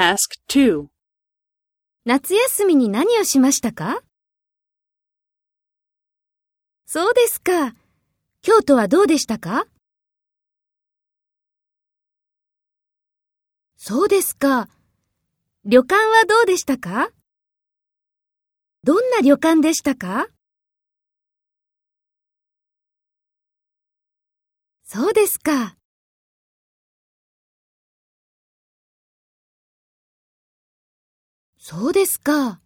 Task 2. 夏休みに何をしましたか？そうですか。京都はどうでしたか？そうですか。旅館はどうでしたか？どんな旅館でしたか？そうですか。そうですか。